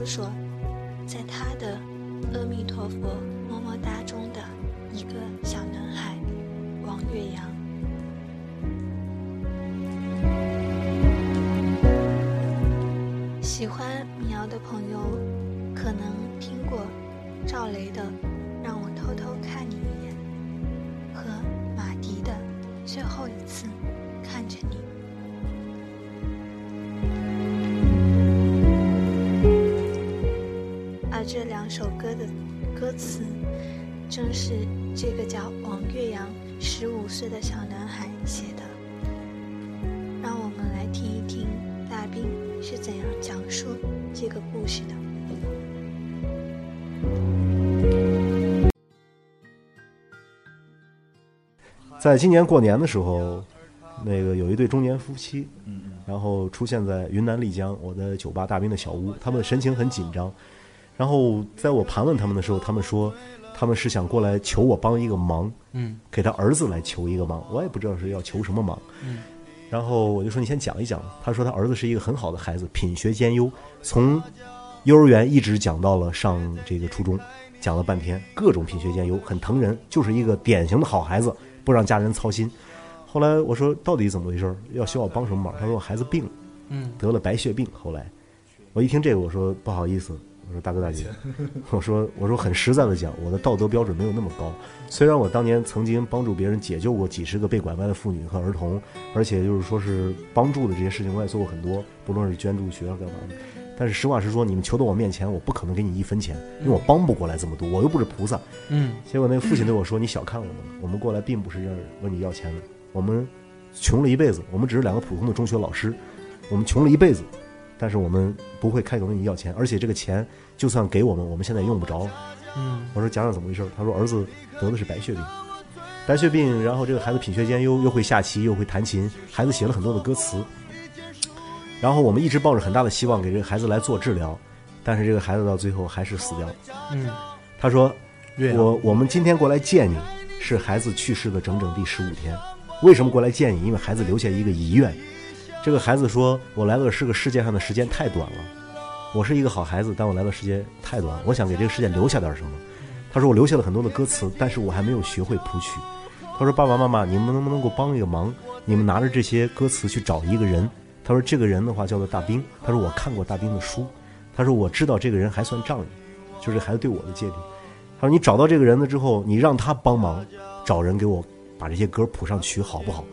说说，在他的“阿弥陀佛，么么哒”中的一个小男孩王岳阳。喜欢民谣的朋友可能听过赵雷的《让我偷偷看你一眼》和马迪的《最后一次看着你》。这两首歌的歌词，正是这个叫王岳阳十五岁的小男孩写的。让我们来听一听大兵是怎样讲述这个故事的。在今年过年的时候，那个有一对中年夫妻，然后出现在云南丽江我的酒吧大兵的小屋，他们的神情很紧张。然后在我盘问他们的时候，他们说他们是想过来求我帮一个忙，嗯给他儿子来求一个忙，我也不知道是要求什么忙。嗯然后我就说你先讲一讲。他说他儿子是一个很好的孩子，品学兼优，从幼儿园一直讲到了上这个初中，讲了半天，各种品学兼优，很疼人，就是一个典型的好孩子，不让家人操心。后来我说到底怎么回事儿？要需要我帮什么忙？他说我孩子病了，嗯得了白血病。后来我一听这个，我说不好意思，我说大哥大姐，我说我说很实在的讲，我的道德标准没有那么高。虽然我当年曾经帮助别人解救过几十个被拐卖的妇女和儿童，而且就是说是帮助的这些事情我也做过很多，不论是捐助学校干嘛的。但是实话实说，你们求到我面前，我不可能给你一分钱，因为我帮不过来这么多，我又不是菩萨。嗯结果那个父亲对我说：“你小看我们了，我们过来并不是要问你要钱的，我们穷了一辈子，我们只是两个普通的中学老师，我们穷了一辈子，但是我们不会开口问你要钱，而且这个钱就算给我们，我们现在也用不着。”嗯我说：“讲讲怎么回事？”他说：“儿子得的是白血病，白血病，然后这个孩子品学兼优，又会下棋，又会弹琴，孩子写了很多的歌词。然后我们一直抱着很大的希望给这个孩子来做治疗，但是这个孩子到最后还是死掉了。嗯，他说：“我我们今天过来见你，是孩子去世的整整第十五天。为什么过来见你？因为孩子留下一个遗愿。这个孩子说：“我来到这个世界上的时间太短了，我是一个好孩子，但我来到世界太短，我想给这个世界留下点什么。”他说：“我留下了很多的歌词，但是我还没有学会谱曲。”他说：“爸爸妈妈，你们能不能给我帮一个忙？你们拿着这些歌词去找一个人。”他说：“这个人的话叫做大兵。”他说：“我看过大兵的书。”他说：“我知道这个人还算仗义，就是孩子对我的界定。”他说：“你找到这个人了之后，你让他帮忙找人给我把这些歌谱上曲，好不好？”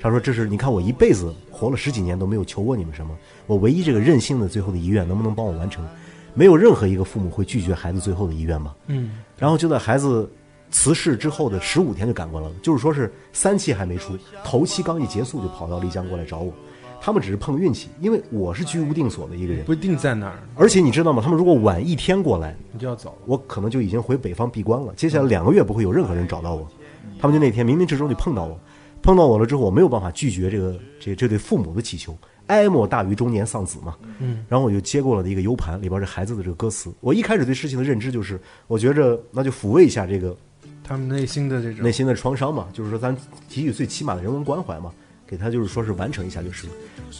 他说：“这是你看我一辈子活了十几年都没有求过你们什么，我唯一这个任性的最后的遗愿，能不能帮我完成？没有任何一个父母会拒绝孩子最后的遗愿吧？”嗯然后就在孩子辞世之后的十五天就赶过来了，就是说是三期还没出，头期刚一结束就跑到丽江过来找我。他们只是碰运气，因为我是居无定所的一个人，不一定在哪儿，而且你知道吗？他们如果晚一天过来，你就要走了。我可能就已经回北方闭关了。接下来两个月不会有任何人找到我，他们就那天冥冥之中就碰到我，碰到我了之后，我没有办法拒绝这个这这对父母的祈求，哀莫大于中年丧子嘛。嗯，然后我就接过了一个 U 盘，里边是孩子的这个歌词。我一开始对事情的认知就是，我觉着那就抚慰一下这个他们内心的这种内心的创伤嘛，就是说咱给予最起码的人文关怀嘛，给他就是说是完成一下就是了。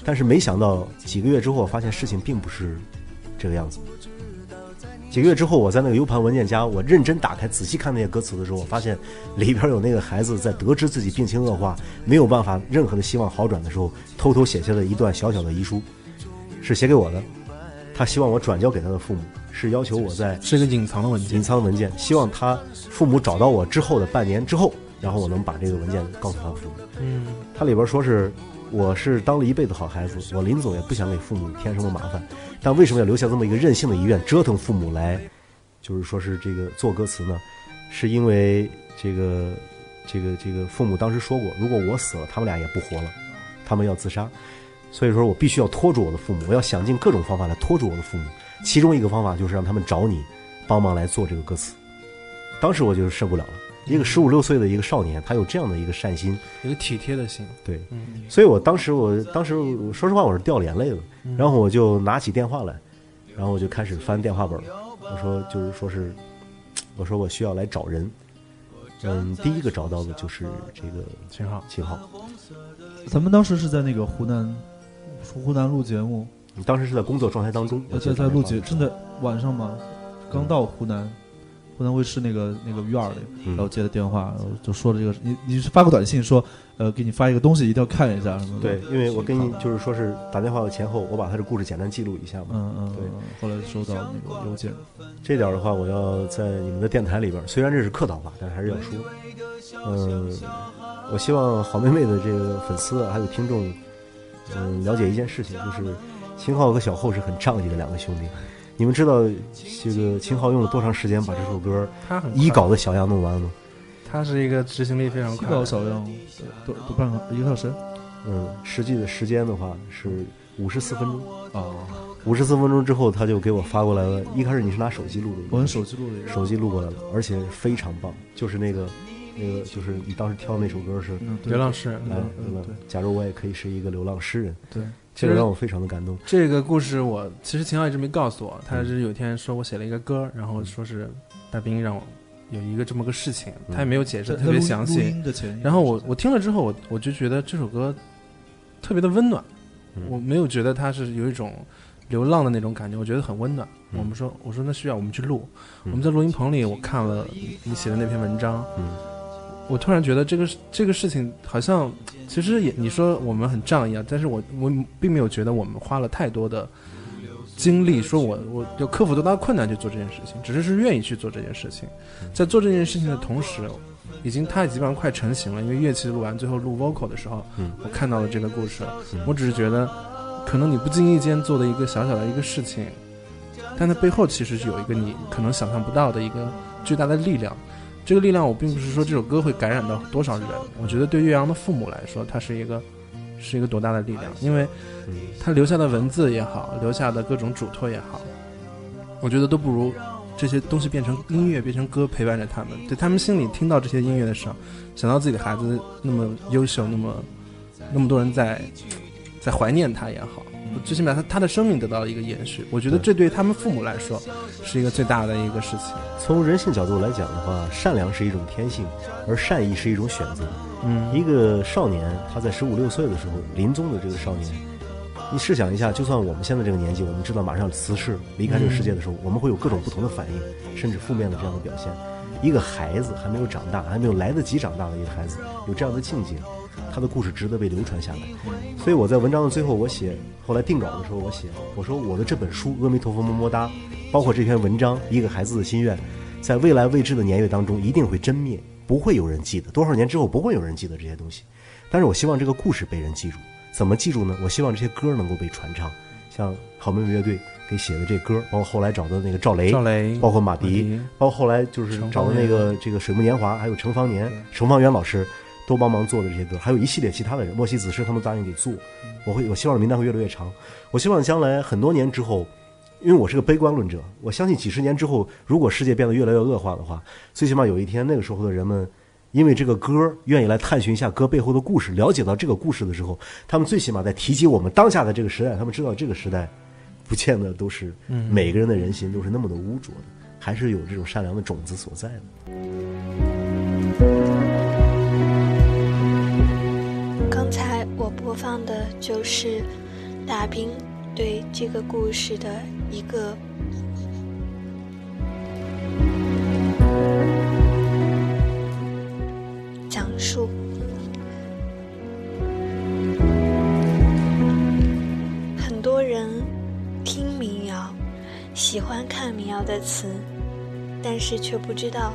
但是没想到几个月之后，我发现事情并不是这个样子。几个月之后，我在那个 U 盘文件夹，我认真打开仔细看那些歌词的时候，我发现里边有那个孩子在得知自己病情恶化，没有办法任何的希望好转的时候，偷偷写下了一段小小的遗书，是写给我的。他希望我转交给他的父母，是要求我在是一个隐藏的文件隐。藏的文件，希望他父母找到我之后的半年之后，然后我能把这个文件告诉他父母。嗯他里边说是我是当了一辈子好孩子，我临走也不想给父母添什么麻烦，但为什么要留下这么一个任性的遗愿，折腾父母来，就是说是这个做歌词呢？是因为这个这个这个父母当时说过，如果我死了，他们俩也不活了，他们要自杀，所以说我必须要拖住我的父母，我要想尽各种方法来拖住我的父母。其中一个方法就是让他们找你帮忙来做这个歌词。当时我就受不了了，一个十五六岁的一个少年，他有这样的一个善心，一个体贴的心，对，嗯。所以我当时我当时我说实话我是掉眼泪了，然后我就拿起电话来，然后我就开始翻电话本，我说就是说是，我说我需要来找人，嗯，第一个找到的就是这个秦昊，秦昊，咱们当时是在那个湖南湖南录节目，你当时是在工作状态当中，而且在录节，正在晚上嘛，刚到湖南，湖南卫视那个那个院儿里，嗯然后接的电话，然后就说了这个，你你是发个短信说，呃，给你发一个东西，一定要看一下什么的。对，因为我跟你就是说是打电话的前后，我把他的故事简单记录一下嘛。嗯嗯，对嗯后来收到那个邮件，这点的话，我要在你们的电台里边，虽然这是客套话，但是还是要说。嗯，我希望好妹妹的这个粉丝啊，还有听众，嗯，了解一件事情，就是秦昊和小厚是很仗义的两个兄弟。你们知道这个秦昊用了多长时间把这首歌他很一稿的小样弄完吗？他是一个执行力非常快一，稿小样都都半个一个小时嗯，实际的时间的话是五十四分钟。啊，五十四分钟之后，他就给我发过来了。一开始你是拿手机录的，我用手机录的手机录过来了，而且非常棒，就是那个那个就是你当时挑那首歌是。流浪诗人。对吧对？假如我也可以是一个流浪诗人，对，这个让我非常的感动。这个故事我其实秦昊一直没告诉我，他是有一天说我写了一个歌，然后说是大兵让我有一个这么个事情，嗯。他也没有解释特别详细。然后我我听了之后，我我就觉得这首歌特别的温暖，嗯。我没有觉得它是有一种流浪的那种感觉，我觉得很温暖。嗯。我们说我说那需要我们去录，嗯。我们在录音棚里，我看了你写的那篇文章，嗯我突然觉得这个这个事情好像，其实也你说我们很仗义啊，但是我我并没有觉得我们花了太多的精力，说我我要克服多大困难去做这件事情，只是是愿意去做这件事情，在做这件事情的同时，已经它基本上快成型了，因为乐器录完最后录 vocal 的时候，嗯我看到了这个故事，嗯我只是觉得，可能你不经意间做的一个小小的一个事情，但它背后其实是有一个你可能想象不到的一个巨大的力量。这个力量，我并不是说这首歌会感染到多少人，我觉得对岳阳的父母来说，它是一个是一个多大的力量，因为嗯他留下的文字也好，留下的各种嘱托也好，我觉得都不如这些东西变成音乐，变成歌陪伴着他们。对他们心里听到这些音乐的时候，想到自己的孩子那么优秀，那么那么多人在在怀念他也好，最起码他他的生命得到了一个延续。我觉得这对他们父母来说是一个最大的一个事情。从人性角度来讲的话，善良是一种天性，而善意是一种选择。嗯一个少年他在十五六岁的时候，临终的这个少年，你试想一下，就算我们现在这个年纪，我们知道马上要辞世离开这个世界的时候，我们会有各种不同的反应，甚至负面的这样的表现。一个孩子还没有长大，还没有来得及长大的一个孩子，有这样的境界，他的故事值得被流传下来。所以我在文章的最后，我写，后来定稿的时候，我写，我说我的这本书《阿弥陀佛么么哒》，包括这篇文章《一个孩子的心愿》，在未来未知的年月当中一定会真灭，不会有人记得。多少年之后不会有人记得这些东西，但是我希望这个故事被人记住。怎么记住呢？我希望这些歌能够被传唱，像好妹妹乐队给写的这歌，包括后来找的那个赵雷，赵雷，包括马迪，迪包括后来就是找的那个这个水木年华，还有程方年、程方圆老师都帮忙做的这些歌，还有一系列其他的人，莫西子诗他们答应给做。我会，我希望名单会越来越长。我希望将来很多年之后，因为我是个悲观论者，我相信几十年之后，如果世界变得越来越恶化的话，最起码有一天那个时候的人们。因为这个歌愿意来探寻一下歌背后的故事，了解到这个故事的时候，他们最起码在提及我们当下的这个时代，他们知道这个时代，不见得都是嗯每个人的人心都是那么的污浊的，还是有这种善良的种子所在的。我播放的就是大兵对这个故事的一个讲述。很多人听民谣，喜欢看民谣的词，但是却不知道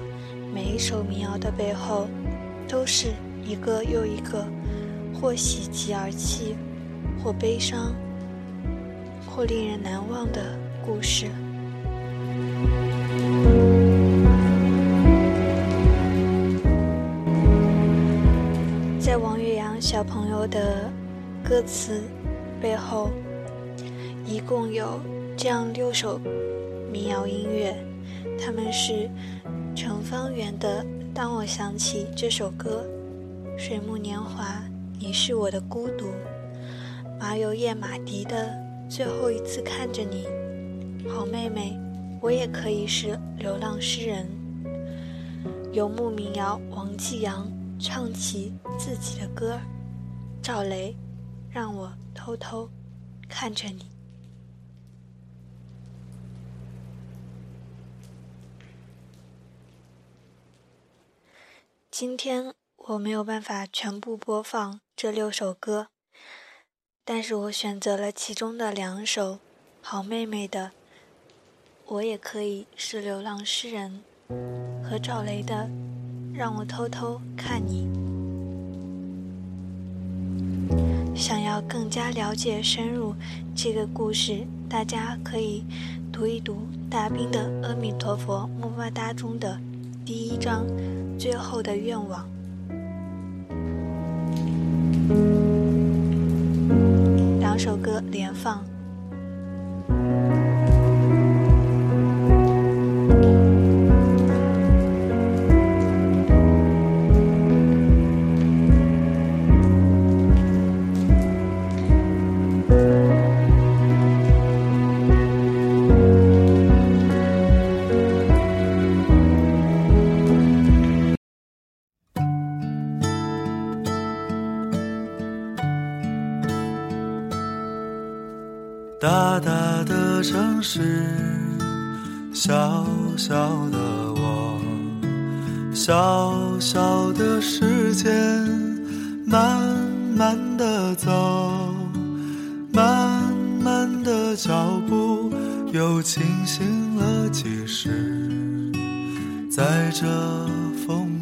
每一首民谣的背后都是一个又一个或喜极而泣或悲伤或令人难忘的故事。在王岳阳小朋友的歌词背后一共有这样六首民谣音乐它们是成方圆的当我想起这首歌水木年华你是我的孤独，马友叶马迪的《最后一次看着你》，好妹妹，我也可以是流浪诗人，游牧民谣王继阳唱起自己的歌。赵雷，让我偷偷看着你。今天我没有办法全部播放这六首歌，但是我选择了其中的两首，好妹妹的《我也可以是流浪诗人》和赵雷的《让我偷偷看你》。想要更加了解深入这个故事，大家可以读一读大兵的《阿弥陀佛么么哒》中的第一章《最后的愿望》。首歌连放。是，小小的我，小小的时间，慢慢的走，慢慢的脚步又清醒了几时，在这风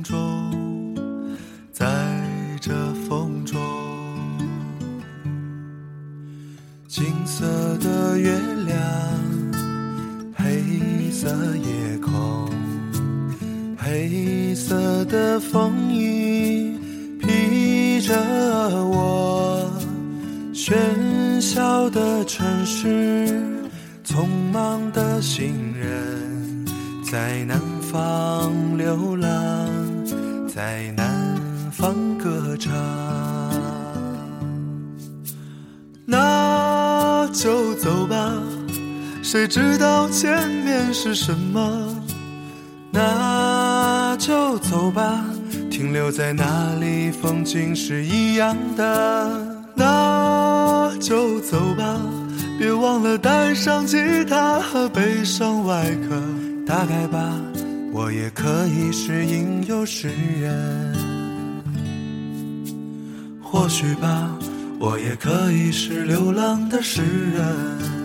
流浪，在南方歌唱。那就走吧，谁知道前面是什么？那就走吧，停留在那里，风景是一样的。那就走吧，别忘了带上吉他和悲伤外壳。大概吧，我也可以是吟游诗人。或许吧。我也可以是流浪的诗人。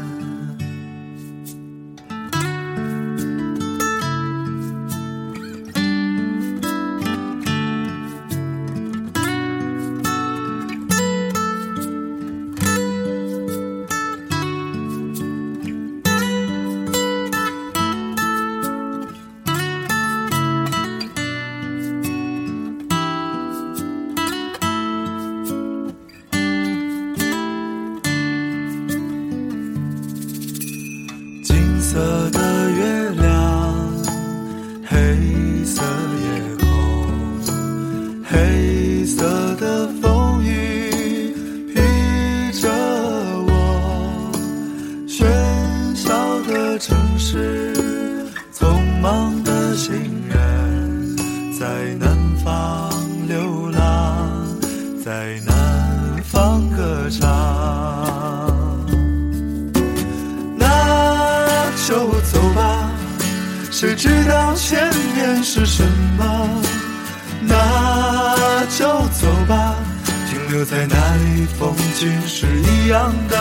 里，风景是一样的。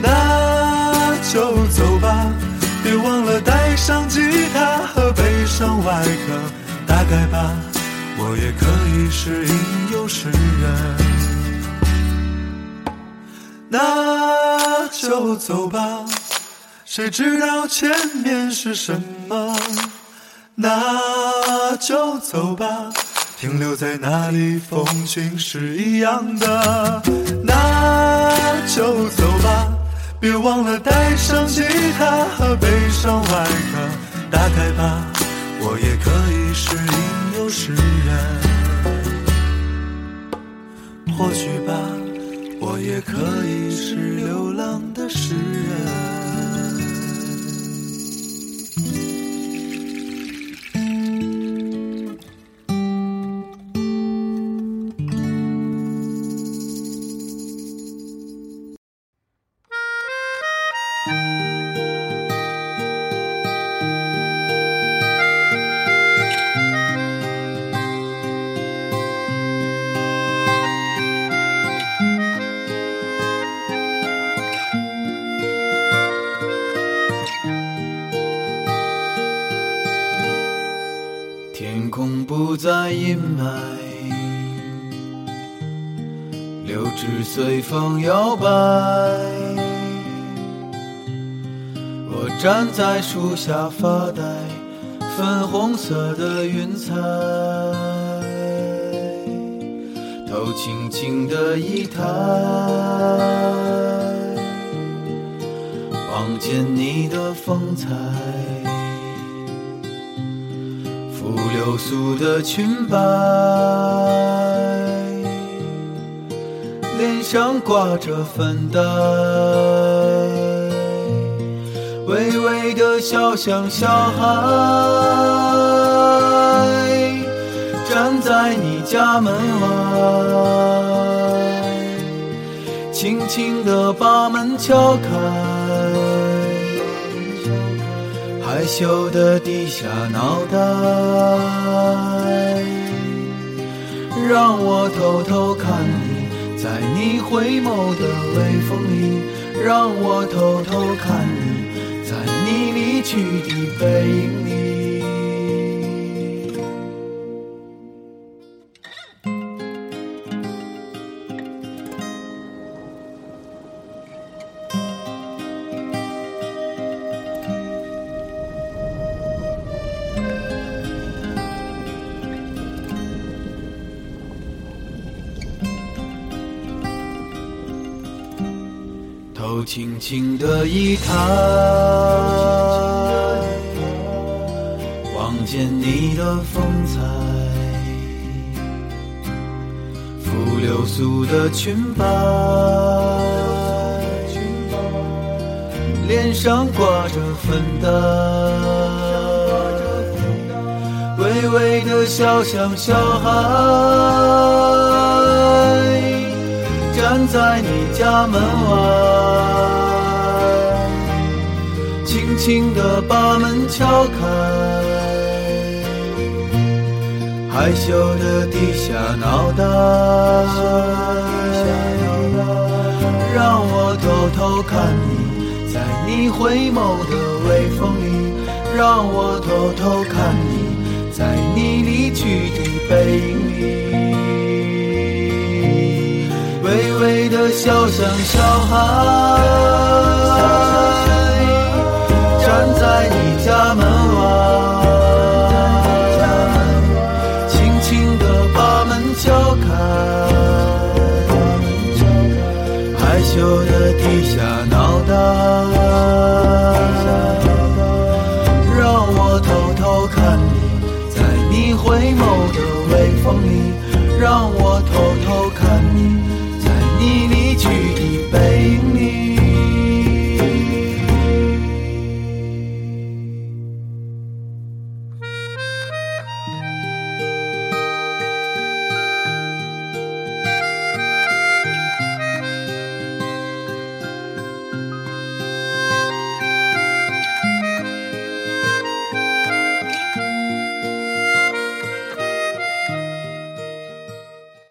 那就走吧，别忘了带上吉他和悲伤外壳。大概吧，我也可以是吟游诗人。那就走吧，谁知道前面是什么？那就走吧，停留在那里，风景是一样的。那就走吧，别忘了带上吉他和悲伤外壳。打开吧，我也可以是吟游诗人。或许吧，我也可以是流浪的诗人。不再阴霾，柳枝随风摇摆。我站在树下发呆，粉红色的云彩，头轻轻的一抬，望见你的风采。流苏的裙摆，脸上挂着粉黛，微微的笑像小孩，站在你家门外，轻轻地把门敲开。害羞的低下脑袋，让我偷偷看你，在你回眸的微风里，让我偷偷看你，在你离去的背影里。轻的一抬，望见你的风采，拂流苏的裙摆，脸上挂着粉黛，微微的笑像小孩。站在你家门外，轻轻地把门敲开，害羞地低下脑袋，让我偷偷看你，在你回眸的微风里，让我偷偷看你，在你离去的背影里。微微的笑像小孩，回眸的微风里让我偷偷